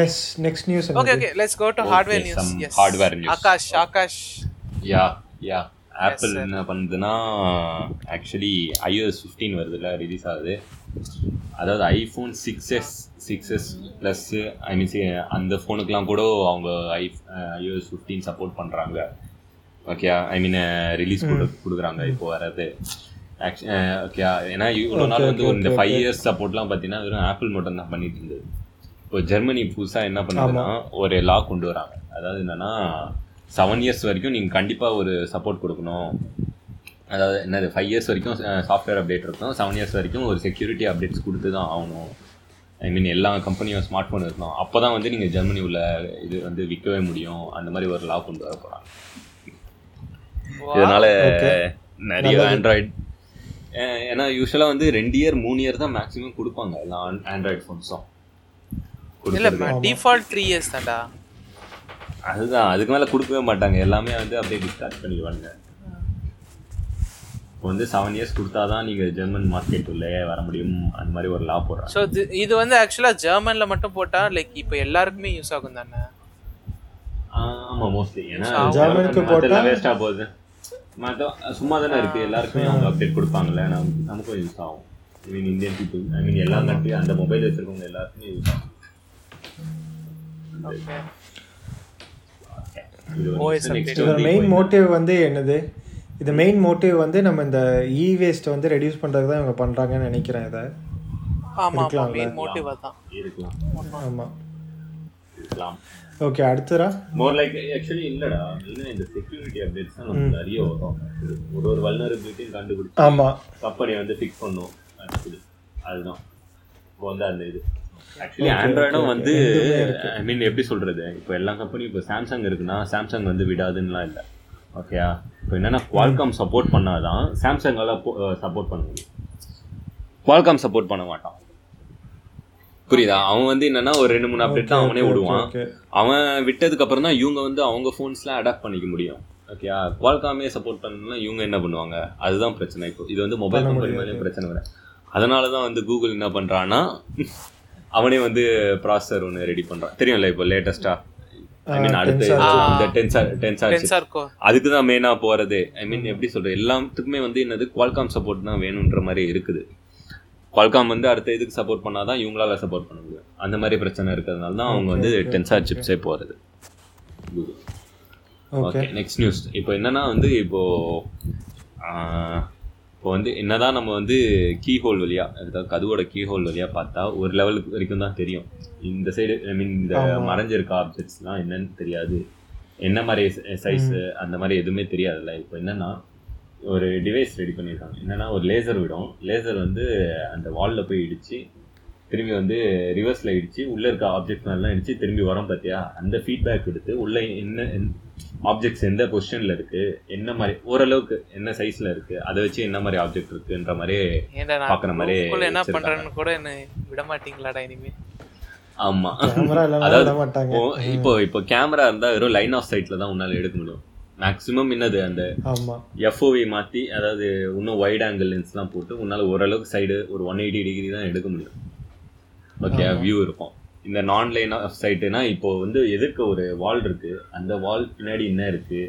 Next next news okay okay let's go to hardware Okay, news some yes hardware news. Akash Akash yeah yeah Apple. என்ன பண்ணுதுன்னா actually iOS fifteen வருதுல்ல release ஆகுது. அதாவது iPhone six S six S plus I means அந்த ஃபோனுக்கெலாம் கூட அவங்க I iOS fifteen support பண்ணுறாங்க ஓகே ஐ மீன் ரிலீஸ் கொடுக்குறாங்க இப்போ வர்றது. ஓகே ஏன்னா இவ்வளோ நாள் Okay, வந்து okay, இந்த okay, ஃபைவ் okay. இயர்ஸ் சப்போர்ட்லாம் பார்த்தீங்கன்னா வெறும் ஆப்பிள் மட்டும் தான் பண்ணிட்டு இருந்தது. இப்போ ஜெர்மனி புதுசாக என்ன பண்ணுதுன்னா ஒரு லா கொண்டு வராங்க. அதாவது என்னன்னா செவன் இயர்ஸ் வரைக்கும் நீங்கள் கண்டிப்பாக ஒரு சப்போர்ட் கொடுக்கணும். அதாவது என்னது ஃபைவ் இயர்ஸ் வரைக்கும் சாஃப்ட்வேர் அப்டேட் இருக்கும் செவன் இயர்ஸ் வரைக்கும் ஒரு செக்யூரிட்டி அப்டேட்ஸ் கொடுத்து தான் ஆகணும். ஐ மீன் எல்லா கம்பெனியும் ஸ்மார்ட் ஃபோன் இருக்கணும். அப்போ தான் வந்து நீங்கள் ஜெர்மனி உள்ள இது வந்து விற்கவே முடியும். அந்த மாதிரி ஒரு லா கொண்டு வர போகிறாங்க இதனால. நிறைய. ஆண்ட்ராய்டு ஏன்னா யூஸ்வலாக வந்து ரெண்டு இயர் மூணு இயர் தான் மேக்ஸிமம் கொடுப்பாங்க. எல்லா ஆண்ட்ராய்டு ஃபோன்ஸும் இல்ல டிஃபால்ட் த்ரீ இயர்ஸ் தான்டா. அதுதான் அதுக்கு மேலே கொடுக்கவே மாட்டாங்க. எல்லாமே வந்து அப்படியே டிஸ்கார்ட் பண்ணிடுவாங்க. இப்போ வந்து செவன் இயர்ஸ் கொடுத்தா தான் நீங்கள் ஜெர்மன் மார்க்கெட் உள்ளே வர முடியும். அந்த மாதிரி ஒரு லா போடுறாங்க. ஸோ இது வந்து ஆக்சுவலா ஜெர்மன்ல மட்டும் போட்டா லைக் இப்போ எல்லாருக்குமே யூஸ் ஆகும் தானே? ஆமாம் மோஸ்ட்லி ஏன்னா ஜெர்மனுக்கு போட்டா- வேஸ்ட்டாக போகுது. மற்ற சும்மா தானே இருக்குது எல்லாருக்குமே அவங்க அப்டேட் கொடுப்பாங்கல்ல. நம் நமக்கும் யூஸ் ஆகும். ஐ மீன் இந்தியன் பீப்புள் ஐ மீன் எல்லா கண்ட்ரி அந்த மொபைல் வச்சிருக்கவங்க எல்லாருக்குமே யூஸ் ஆகும். இதோட மெயின் மோட்டிவ் வந்து என்னது? இது மெயின் மோட்டிவ் வந்து நம்ம இந்த இ வேஸ்ட் வந்து ரெடியூஸ் பண்ணுறதுக்கு தான் இவங்க பண்ணுறாங்கன்னு நினைக்கிறேன் இதை. ஆமா ஆமா. மெயின் மோட்டிவ் அதான். ஆமாம் ஓகே அடுத்தரா மோர் லைக் ஆக்சுவலி இல்லடா. மெயினாக இந்த செக்யூரிட்டி அப்டேட்ஸ் தான் நமக்கு நிறைய வரும். ஒரு ஒரு வல்னரபிலிட்டியும் கண்டுபிடிச்சு கம்பெனி வந்து ஃபிக்ஸ் பண்ணும். ஆக்சுவலி அதுதான். இப்போ வந்து அந்த இது. ஆக்சுவலி ஆண்ட்ராய்டும் வந்து ஐ மீன் எப்படி சொல்றது? இப்போ எல்லா கம்பெனியும் இப்போ சாம்சங் இருக்குன்னா சாம்சங் வந்து விடாதுன்னுலாம் இல்லை. ஓகேயா இப்போ என்னன்னா குவால்காம் சப்போர்ட் பண்ணாதான் சாம்சங்கால சப்போர்ட் பண்ண முடியும். குவால்காம் சப்போர்ட் பண்ண மாட்டான். புரியுதா? அவன் வந்து என்னன்னா ஒரு ரெண்டு மூணு அப்டேட் தான் அவனே விடுவான். அவன் விட்டதுக்கு அப்புறம் தான் இவங்க வந்து அவங்க ஃபோன்ஸ்லாம் அடாப்ட் பண்ணிக்க முடியும். ஓகேயா குவால்காமே சப்போர்ட் பண்ணணும்னா இவங்க என்ன பண்ணுவாங்க? அதுதான் பிரச்சனை. இப்போ இது வந்து மொபைல் கம்பெனி மேலேயும் பிரச்சனை வர அதனால தான் வந்து கூகுள் என்ன பண்ணுறான்னா அவனே வந்து ப்ராசஸர் ஒன்று ரெடி பண்ணுறான் தெரியும்ல இப்போ லேட்டஸ்டா ஐ மீன் அடுத்து இந்த டென்சார் டென்சார் அதுக்கு தான் மெயினாக போகிறது ஐ மீன் எப்படி சொல்கிறது எல்லாத்துக்குமே வந்து என்னது? குவால்காம் சப்போர்ட் தான் வேணுன்ற மாதிரி இருக்குது. குவால்காம் வந்து அடுத்த இதுக்கு சப்போர்ட் பண்ணாதான் இவங்களால சப்போர்ட் பண்ண முடியும். அந்த மாதிரி பிரச்சனை இருக்கிறதுனால தான் அவங்க வந்து டென்சார் சிப்ஸே போகிறது ஓகே நெக்ஸ்ட் நியூஸ் இப்போ என்னன்னா வந்து இப்போ ஆஹ், இப்போ வந்து என்னதான் நம்ம வந்து கீ ஹோல் வழியா அதாவது கதுவோட கீ ஹோல் வழியா பார்த்தா ஒரு லெவலுக்கு வரைக்கும் தான் தெரியும். இந்த சைடு ஐ மீன் இந்த மறைஞ்சிருக்க ஆப்ஜெக்ட்ஸ்லாம் என்னன்னு தெரியாது. என்ன மாதிரி சைஸ் அந்த மாதிரி எதுவுமே தெரியாதுல்ல இப்போ என்னன்னா ஒரு டிவைஸ் ரெடி பண்ணியிருக்காங்க. என்னன்னா ஒரு லேசர் விடும். லேசர் வந்து அந்த வாலில் போய் இடிச்சு திரும்பி வந்து ரிவர்ஸில் இடிச்சு உள்ளே இருக்க ஆப்ஜெக்ட் எல்லாம் இடிச்சு திரும்பி வரோம் பார்த்தியா அந்த ஃபீட்பேக் எடுத்து உள்ளே என்ன ஆப்ஜெக்ட்ஸ் எந்த பொசிஷனில் இருக்குது என்ன மாதிரி ஓரளவுக்கு என்ன சைஸில் இருக்குது அதை வச்சு என்ன மாதிரி ஆப்ஜெக்ட் இருக்குன்ற மாதிரி பார்க்குற மாதிரி என்ன. பண்றேன்னு கூட என்ன விட மாட்டீங்களாடா இனிமே. ஆமாம் கேமரா இல்லைனா அதாவது இப்போ- இப்போ கேமரா இருந்தால் வெறும் லைன் ஆஃப் சைட்டில் தான் உன்னால் எடுக்க முடியும். மேக்ஸிமம் என்னது அந்த எஃப்ஓவி மாற்றி அதாவது இன்னும் வைட் ஆங்கிள் லென்ஸ்லாம் போட்டு உன்னால் ஓரளவுக்கு சைடு ஒரு ஒன் எயிட்டி டிகிரி தான் எடுக்க முடியும். ஓகே வியூ இருக்கும். இந்த நான் லைன் ஆஃப் சைட்டுனா இப்போ வந்து எதிர்க்க ஒரு வால் இருக்கு? அந்த வால் பின்னாடி என்ன இருக்கு?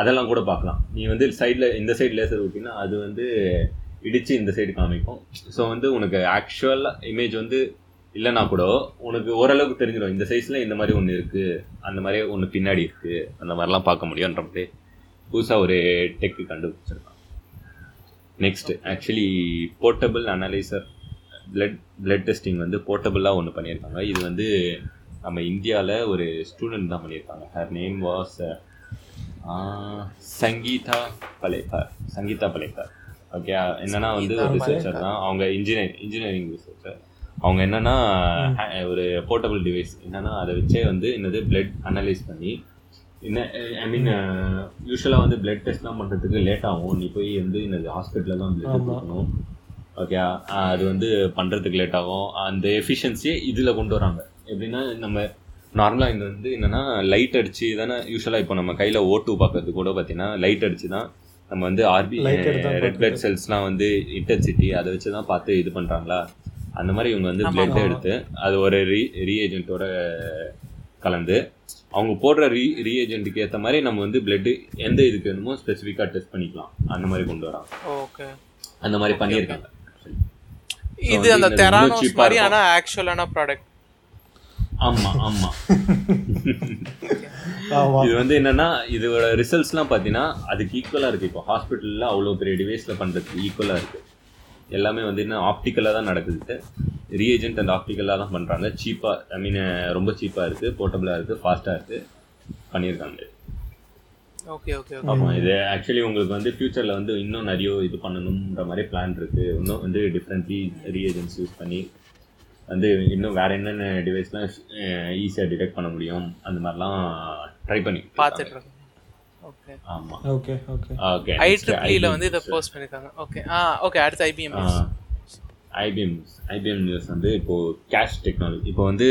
அதெல்லாம் கூட பார்க்கலாம். நீ வந்து சைடில் இந்த சைடு லேசர் விட்டினா அது வந்து இடிச்சு இந்த சைடு காமிக்கும். ஸோ வந்து உனக்கு ஆக்சுவலாக இமேஜ் வந்து இல்லைனா கூட உனக்கு ஓரளவுக்கு தெரிஞ்சிடும். இந்த சைஸில் இந்த மாதிரி ஒன்று இருக்குது அந்த மாதிரி ஒன்று பின்னாடி இருக்குது அந்த மாதிரிலாம் பார்க்க முடியுன்ற மாதிரி புதுசாக ஒரு tech கண்டுபிடிச்சிருக்கான். Next actually portable analyser blood blood testing வந்து போர்ட்டபுளாக ஒன்று பண்ணியிருக்காங்க. இது வந்து நம்ம இந்தியாவில் ஒரு ஸ்டூடெண்ட் தான் பண்ணியிருக்காங்க. Her name was Sangeetha Palekar. Sangeetha Palekar. Okay என்னன்னா வந்து ஒரு ரிசர்ச்சர் தான். அவங்க இன்ஜினியர் இன்ஜினியரிங் ரிசர்ச்சர் அவங்க என்னன்னா ஒரு போர்ட்டபிள் டிவைஸ் என்னன்னா அதை வச்சே வந்து என்னது பிளட் அனலைஸ் பண்ணி என்ன ஐ மீன் யூஸ்வலாக வந்து பிளட் டெஸ்ட்லாம் பண்ணுறதுக்கு லேட் ஆகும். நீ போய் வந்து இந்த ஹாஸ்பிட்டலில் தான் பிளட் கொடுக்கணும். ஓகே அது வந்து பண்ணுறதுக்கு லேட் ஆகும். அந்த எஃபிஷியன்சியை இதில் கொண்டு வராங்க. எப்படின்னா நம்ம நார்மலாக இந்த வந்து என்னென்னா லைட் அடிச்சு தானே யூஸ்வலாக இப்போ நம்ம கையில் ஓட்டு பார்க்கறது கூட பார்த்தீங்கன்னா லைட் அடிச்சு தான் நம்ம வந்து ஆர்பி ரெட் பிளட் செல்ஸ்லாம் வந்து இன்டென்சிட்டி அதை வச்சு தான் பார்த்து இது பண்ணுறாங்களா அந்த மாதிரி இவங்க வந்து பிளட். எடுத்து அது ஒரு ரீ ரீஏஜென்ட்டோட கலந்து அவங்க போடுற ரீ ரீஏஜென்ட்டுக்கு ஏற்ற மாதிரி நம்ம வந்து பிளட்டு எந்த இதுக்கு வேணுமோ ஸ்பெசிஃபிக்காக டெஸ்ட் பண்ணிக்கலாம். அந்த மாதிரி கொண்டு வராங்க. ஓகே அந்த மாதிரி பண்ணியிருக்காங்க. இது அந்த தெரானோஸ் மாதிரி. ஆனா ஆக்சுவலான ப்ராடக்ட் ஆமா ஆமா. இது வந்து என்னன்னா இதோட ரிசல்ட்ஸ்லாம் பார்த்தீங்கன்னா அதுக்கு ஈக்குவலாக இருக்குது இப்போ ஹாஸ்பிட்டலில் அவ்வளோ பெரிய டிவைஸில் பண்ணுறதுக்கு ஈக்குவலாக இருக்குது எல்லாமே வந்து என்ன ஆப்டிக்கலாக தான் நடக்குது. ரீஏஜென்ட் அந்த ஆப்டிக்கலாக தான் பண்ணுறாங்க சீப்பாக ஐ மீன் ரொம்ப சீப்பாக இருக்குது போர்ட்டபுளாக இருக்குது ஃபாஸ்ட்டாக இருக்குது பண்ணியிருக்காங்க. ஓகே ஓகே ஓகே ஆமாம் இது ஆக்சுவலி உங்களுக்கு வந்து ஃப்யூச்சரில் வந்து இன்னும் நிறைய இது பண்ணணுன்ற மாதிரி பிளான் இருக்குது இன்னும் வந்து டிஃப்ரெண்ட்லி ரீஏஜென்ட்ஸ் யூஸ் பண்ணி வந்து இன்னும் வேற என்னென்ன டிவைஸ்லாம் ஈஸியாக டிடெக்ட் பண்ண முடியும் அந்த மாதிரிலாம் ட்ரை பண்ணி பார்த்துட்டு இருக்கேன் ஓகே ஆமாம் ஓகே ஓகே ஓகே ஐட்ரிப்ளியில் வந்து இதை போஸ்ட் பண்ணிருக்காங்க. ஓகே ஆ ஓகே அடுத்து ஐபிஎம் ஐபிஎம் ஐபிஎம் நியூஸ் வந்து இப்போ கேஷ் டெக்னாலஜி இப்போ வந்து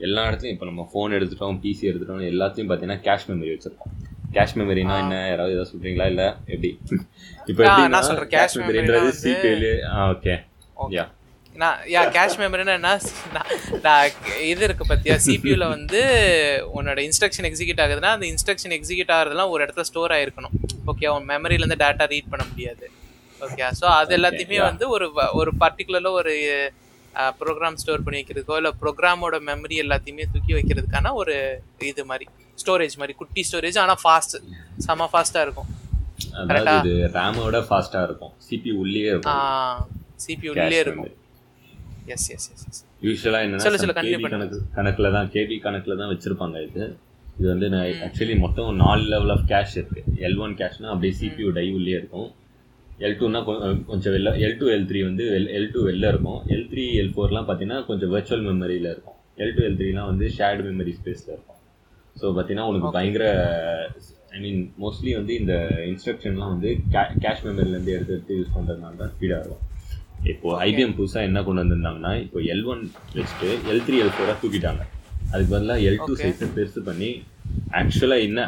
எல்லா இடத்துலையும் இப்போ நம்ம ஃபோன் எடுத்துட்டோம் பிசி எடுத்துட்டோம் எல்லாத்தையும் பார்த்தீங்கன்னா கேஷ் மெமரி வச்சிருக்கோம். கேஷ் மெமரினா என்ன? யாராவது ஏதாவது சொல்றீங்களா? இல்ல? எப்படி? இப்போ நான் சொல்றேன். னா மெமரின்றது சிபிஎல் ஓகே யா நான் யா கேஷ் மெமரினா என்ன? நான் இது இருக்கு பத்தியா? சிபியூல வந்து உன்னோட இன்ஸ்ட்ரக்ஷன் எக்ஸிக்யூட் ஆகுதுன்னா அந்த இன்ஸ்ட்ரக்ஷன் எக்ஸிக்யூட் ஆகிறதுலாம் ஒரு இடத்துல ஸ்டோர் ஆயிருக்கணும். ஓகே உன் மெமரியில இருந்து டேட்டா ரீட் பண்ண முடியாது. ஓகே ஸோ அது எல்லாத்தையுமே. வந்து ஒரு ஒரு பர்டிகுலரில் ஒரு ப்ரோக்ராம் ஸ்டோர் பண்ணி வைக்கிறதுக்கோ இல்லை ப்ரோக்ராமோட மெமரி எல்லாத்தையுமே தூக்கி வைக்கிறதுக்கான ஒரு இது மாதிரி. ஸ்டோரேஜ் மாதிரி குட்டி ஸ்டோரேஜ் ஆனால் ஃபாஸ்ட் செம ஃபாஸ்ட்டாக இருக்கும். அதாவது இது ரேமோட ஃபாஸ்டா இருக்கும். சிபி உள்ளே இருக்கும். சிபி உள்ளே இருக்கும். எஸ் எஸ் எஸ் எஸ் யூஸ்வலா என்னன்னா சொல்லு, சொல்லு. கணக்கு கணக்குல தான் கேபி கணக்குல தான் வச்சிருப்பாங்க இது. இது வந்து ஆக்சுவலி மொத்தம் நாலு லெவல் ஆஃப் கேஷ் இருக்கு. எல் ஒன் கேஷ்னா அப்படியே சிபியூ டை உள்ளே இருக்கும். எல் டூனா கொஞ்சம் வெளில எல் டூ எல் த்ரீ வந்து எல் டூ வெளில இருக்கும். எல் த்ரீ எல் ஃபோர்லாம் பார்த்தீங்கன்னா கொஞ்சம் வெர்ச்சுவல் மெமரியில் இருக்கும். எல் டூ எல் த்ரீலாம் வந்து ஷேர்டு மெமரி ஸ்பேஸில் இருக்கும். ஸோ பார்த்தீங்கன்னா உனக்கு பயங்கர ஐ மீன் மோஸ்ட்லி வந்து இந்த இன்ஸ்ட்ரக்ஷன்லாம் வந்து கேஷ் மெமரிலேருந்து எடுத்து எடுத்து யூஸ் பண்ணுறதுனால தான் ஸ்பீடாக இருக்கும். இப்போ ஐபிஎம் புதுசாக என்ன கொண்டு வந்திருந்தாங்கன்னா இப்போ எல் ஒன் வச்சுட்டு எல் த்ரீ எல் ஃபோராக தூக்கிட்டாங்க. அதுக்கு பதிலாக எல் டூ. சைஸை பெருசு பண்ணி ஆக்சுவலாக என்ன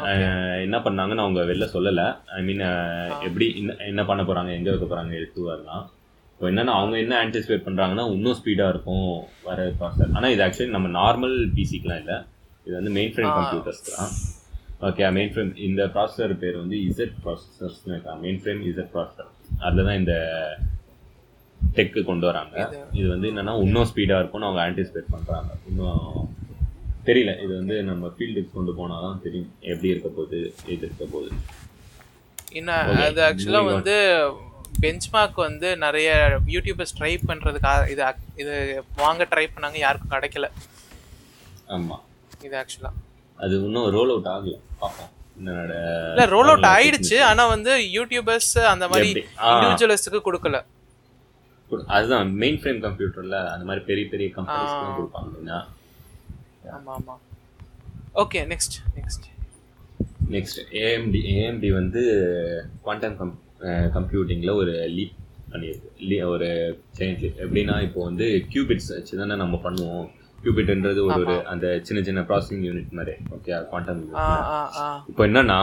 என்ன பண்ணாங்கன்னு அவங்க வெளில சொல்லலை. ஐ மீன் எப்படி என்ன என்ன பண்ண போகிறாங்க எங்கே வைக்க போகிறாங்க எல் டூ அதெல்லாம். இப்போ என்னன்னா அவங்க என்ன ஆன்டிசிபேட் பண்ணுறாங்கன்னா இன்னும் ஸ்பீடாக இருக்கும் வர ப்ராசஸர் ஆனால் இது ஆக்சுவலி நம்ம நார்மல் பிசிக்கெலாம் இல்லை. இது வந்து மெயின் ஃப்ரேம். கம்ப்யூட்டர்ஸ் தான். ஓகே மெயின் ஃப்ரேம் இந்த ப்ராசஸர் பேர் வந்து இசட் ப்ராசஸர்ஸ்னு இருக்காங்க. மெயின் ஃப்ரேம் இசட் ப்ராசஸர் அதில் தான் இந்த டெக்கு கொண்டு வராங்க. இது- வந்து என்னன்னா இன்னும் ஸ்பீடாக இருக்கும்னு அவங்க ஆன்டிசிபேட் பண்ணுறாங்க இன்னும் தெரியல. இது வந்து நம்ம ஃபீல்டுக்கு கொண்டு போனால் தான் தெரியும். எப்படி இருக்க போகுது எது இருக்க போகுது. Okay, அது ஆக்சுவலாக. வந்து பெஞ்ச்மார்க் வந்து நிறைய யூடியூபர்ஸ் ட்ரை பண்ணுறதுக்கு இது இது வாங்க ட்ரை பண்ணாங்க யாருக்கும் கிடைக்கல. ஆமாம் இது ஆக்சுவலாக அது இன்னும் ரோல் அவுட் ஆகல. பார்ப்போம் என்னோட இல்லை ரோல் அவுட் ஆயிடுச்சு. ஆனால் வந்து யூடியூபர்ஸ் அந்த மாதிரி. இண்டிவிஜுவலிஸ்ட்டுக்கு கொடுக்கல. அதுதான் மெயின் ஃப்ரேம் கம்ப்யூட்டர்ல அந்த மாதிரி பெரிய பெரிய கம்பெனிஸ். கொடுப்பாங்க ஆமாம் ஆமாம் okay next next next AMD AMD வந்து குவாண்டம் கம் கம்ப்யூட்டிங்கில் ஒரு லீப் பண்ணியிருக்கு. ஒரு லீப் எப்படின்னா இப்போ வந்து கியூபிட்ஸ் வச்சு தானே நம்ம பண்ணுவோம். கியூபிட்ன்றது ஒரு ஒரு அந்த சின்ன சின்ன ப்ராசஸிங் யூனிட் மாதிரி. ஓகே குவாண்டம் இப்போ என்னன்னா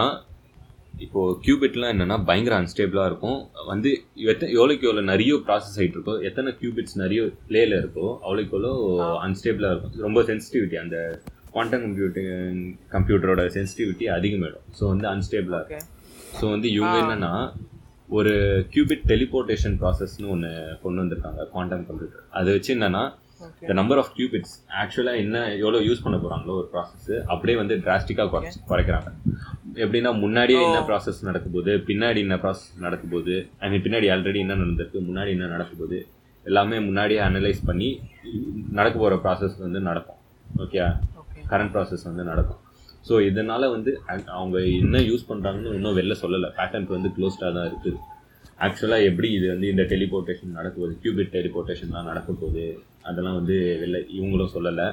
இப்போ கியூபிட்லாம் என்னன்னா பயங்கர அன்ஸ்டேபிளாக இருக்கும். வந்து எத்த எவ்வளோக்கு எவ்வளோ நிறைய ப்ராசஸ் ஆகிட்டு இருக்கோ எத்தனை கியூபிட்ஸ் நிறைய பிளேல இருக்கோ அவ்வளோக்கு எவ்வளோ அன்ஸ்டேபிளாக இருக்கும். ரொம்ப சென்சிட்டிவிட்டி அந்த குவாண்டம் கம்ப்யூட்டிங் கம்ப்யூட்டரோட சென்சிட்டிவிட்டி அதிகமாயிடும். ஸோ வந்து அன்ஸ்டேபிளாக இருக்கும். ஸோ வந்து இவங்க என்னன்னா ஒரு கியூபிட் டெலிபோர்டேஷன் ப்ராசஸ்னு ஒன்று கொண்டு வந்திருக்காங்க குவாண்டம் கம்ப்யூட்டர் அதை வச்சு என்னன்னா இந்த நம்பர் ஆஃப் கியூபிட்ஸ் ஆக்சுவலாக என்ன எவ்வளோ யூஸ் பண்ண போகிறாங்களோ ஒரு ப்ராசஸ் அப்படியே வந்து டிராஸ்டிக்காக குறைச்சி குறைக்கிறாங்க. எப்படின்னா முன்னாடியே என்ன ப்ராசஸ் நடக்கும்போது பின்னாடி என்ன ப்ராசஸ் நடக்கும்போது ஐ மீன் பின்னாடி ஆல்ரெடி என்ன நடந்திருக்கு முன்னாடி என்ன நடக்கும்போது எல்லாமே முன்னாடியே அனலைஸ் பண்ணி நடக்க போகிற ப்ராசஸ் வந்து நடக்கும். ஓகே கரண்ட் ப்ராசஸ் வந்து நடக்கும். ஸோ இதனால வந்து அவங்க என்ன யூஸ் பண்ணுறாங்கன்னு இன்னும் வெளில சொல்லலை. பேட்டர்ன் வந்து க்ளோஸ்டாக தான் இருக்குது ஆக்சுவலாக எப்படி இது வந்து இந்த டெலிபோர்ட்டேஷன் நடக்க போகுது கியூபிட் டெலிபோர்ட்டேஷன்லாம் நடக்க போகுது? அதெல்லாம் வந்து வெளில இவங்களும் சொல்லலை.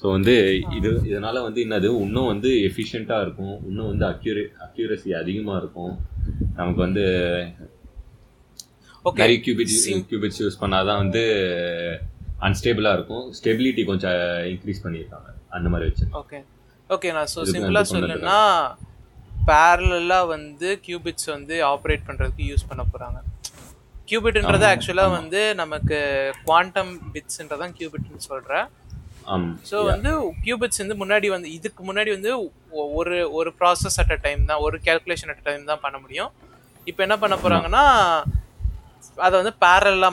ஸோ வந்து இது இதனால வந்து என்னது இன்னும் வந்து எஃபிஷியண்ட்டாக இருக்கும். இன்னும் வந்து அக்யூரே அக்யூரசி அதிகமாக இருக்கும். நமக்கு வந்து ஓகே நிறைய கியூபிட் கியூபிட்ஸ் யூஸ் பண்ணாதான் வந்து அன்ஸ்டேபிளாக இருக்கும். ஸ்டெபிலிட்டி கொஞ்சம் இன்க்ரீஸ் பண்ணியிருக்காங்க. அந்த மாதிரி வச்சு. ஓகே ஓகே நான் ஸோ சிம்பிளாக சொல்லணும்னா பேரலாக வந்து கியூபிட்ஸ் வந்து ஆப்ரேட் பண்ணுறதுக்கு யூஸ் பண்ண போகிறாங்க கியூபிட்ன்றது ஆக்சுவலாக வந்து நமக்கு குவாண்டம் பிட்ஸ்ன்றதான் கியூபிட்னு சொல்கிறேன் ஆம் ஸோ வந்து கியூபிட்ஸ் வந்து முன்னாடி வந்து இதுக்கு முன்னாடி வந்து ஒரு ஒரு ப்ராசஸ் அட் அ டைம் தான் ஒரு கேல்குலேஷன் அட் அ டைம் தான் பண்ண முடியும். இப்போ என்ன பண்ண போறாங்கன்னா அதை வந்து பேரலாக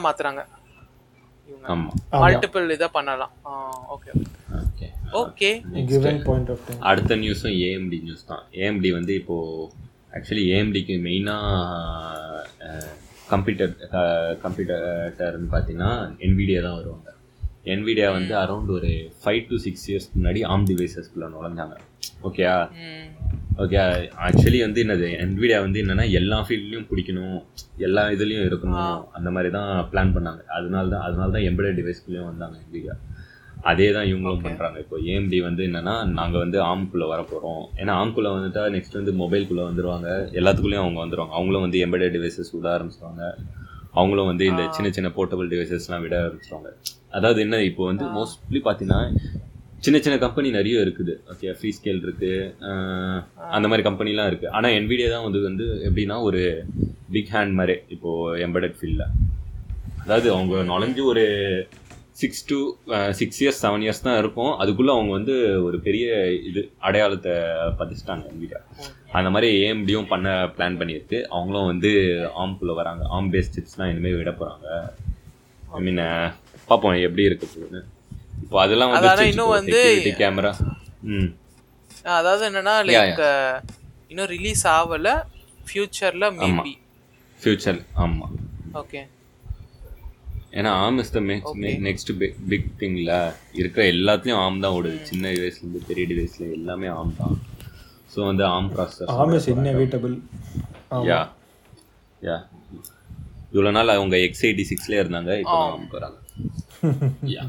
ஆமா. மல்டிபிள் இதை பண்ணலாம். Okay okay okay given point of time அடுத்த நியூஸும் ஏஎம்டி நியூஸ் தான். ஏஎம்டி வந்து இப்போது ஆக்சுவலி ஏஎம்டிக்கு மெயினாக கம்ப்யூட்டர் கம்ப்யூட்டர்னு பார்த்தீங்கன்னா NVIDIA தான் வருவாங்க. NVIDIA வந்து அரௌண்ட் ஒரு ஃபைவ் டு சிக்ஸ் இயர்ஸ்க்கு முன்னாடி ஆம் டிவைசஸ்க்குள்ள நுழைஞ்சாங்க. ஓகேயா ஓகே ஆக்சுவலி வந்து என்னது NVIDIA வந்து என்னன்னா எல்லா ஃபீல்ட்லையும் பிடிக்கணும் எல்லா இதுலேயும் இருக்கணும் அந்த மாதிரி தான் பிளான் பண்ணாங்க. அதனால தான் அதனால தான் எம்பெடட் டிவைஸ்க்குள்ளேயும் வந்தாங்க NVIDIA. அதே தான் இவங்களும் பண்ணுறாங்க இப்போ ஏஎம்டி வந்து என்னன்னா நாங்கள் வந்து ஆம்குள்ளே வர போகிறோம் ஏன்னா ஆம்குள்ளே வந்துட்டா நெக்ஸ்ட் வந்து மொபைல்குள்ளே வந்துருவாங்க. எல்லாத்துக்குள்ளேயும் அவங்க வந்துருவாங்க. அவங்களும் வந்து எம்பெடட் டிவைசஸ் விட ஆரம்பிச்சிருவாங்க. அவங்களும் வந்து இந்த சின்ன சின்ன போர்ட்டபிள் டிவைசஸ்லாம் விட ஆரம்பிச்சிருவாங்க. அதாவது என்ன இப்போ வந்து மோஸ்ட்லி பார்த்தீங்கன்னா சின்ன சின்ன கம்பெனி நிறைய இருக்குது. ஓகே ஃப்ரீ ஸ்கேல் இருக்கு அஹ், அந்த மாதிரி கம்பெனிலாம் இருக்கு. ஆனால் NVIDIA தான் வந்து வந்து எப்படின்னா ஒரு பிக் ஹேண்ட் மாதிரி இப்போ எம்பெடட் ஃபீல்டில் அதாவது அவங்க நுழைஞ்சு ஒரு six to six years seven years தான் இருக்கும். அதுக்குள்ளே அவங்க வந்து ஒரு பெரிய இது அடையாளத்தை பதிச்சிட்டாங்க NVIDIA அந்த மாதிரி ஏஎம்டியும் பண்ண பிளான் பண்ணியிருக்கு. அவங்களும் வந்து ஆம்குள்ளே வராங்க. ஆம் பேஸ் சிப்ஸ்லாம் இனிமேல் விட போகிறாங்க ஐ மீன் பார்ப்போம் எப்படி இருக்க போகுதுன்னு இப்போ அதெல்லாம் வந்து இன்னும் வந்து- கேமரா ம். அதாவது என்னன்னா லைக் இன்னும் ரிலீஸ் ஆகல ஃபியூச்சர்ல மேபி ஃபியூச்சர் ஆமாம் ஓகே ஏன்னா ARM is the next big திங்ல இருக்கிற எல்லாத்துலயும் ஆம் தான் ஓடுது. சின்ன டிவைஸ்லேருந்து பெரிய டிவைஸ்ல எல்லாமே ஆம் தான். ஸோ வந்து ஆம் ப்ராசஸர் ஆம் இஸ் இன்னவிட்டபிள் யா யா இவ்வளோ நாள் அவங்க எக்ஸ் எயிட்டி சிக்ஸ்லேயே இருந்தாங்க இப்போ வராங்க யா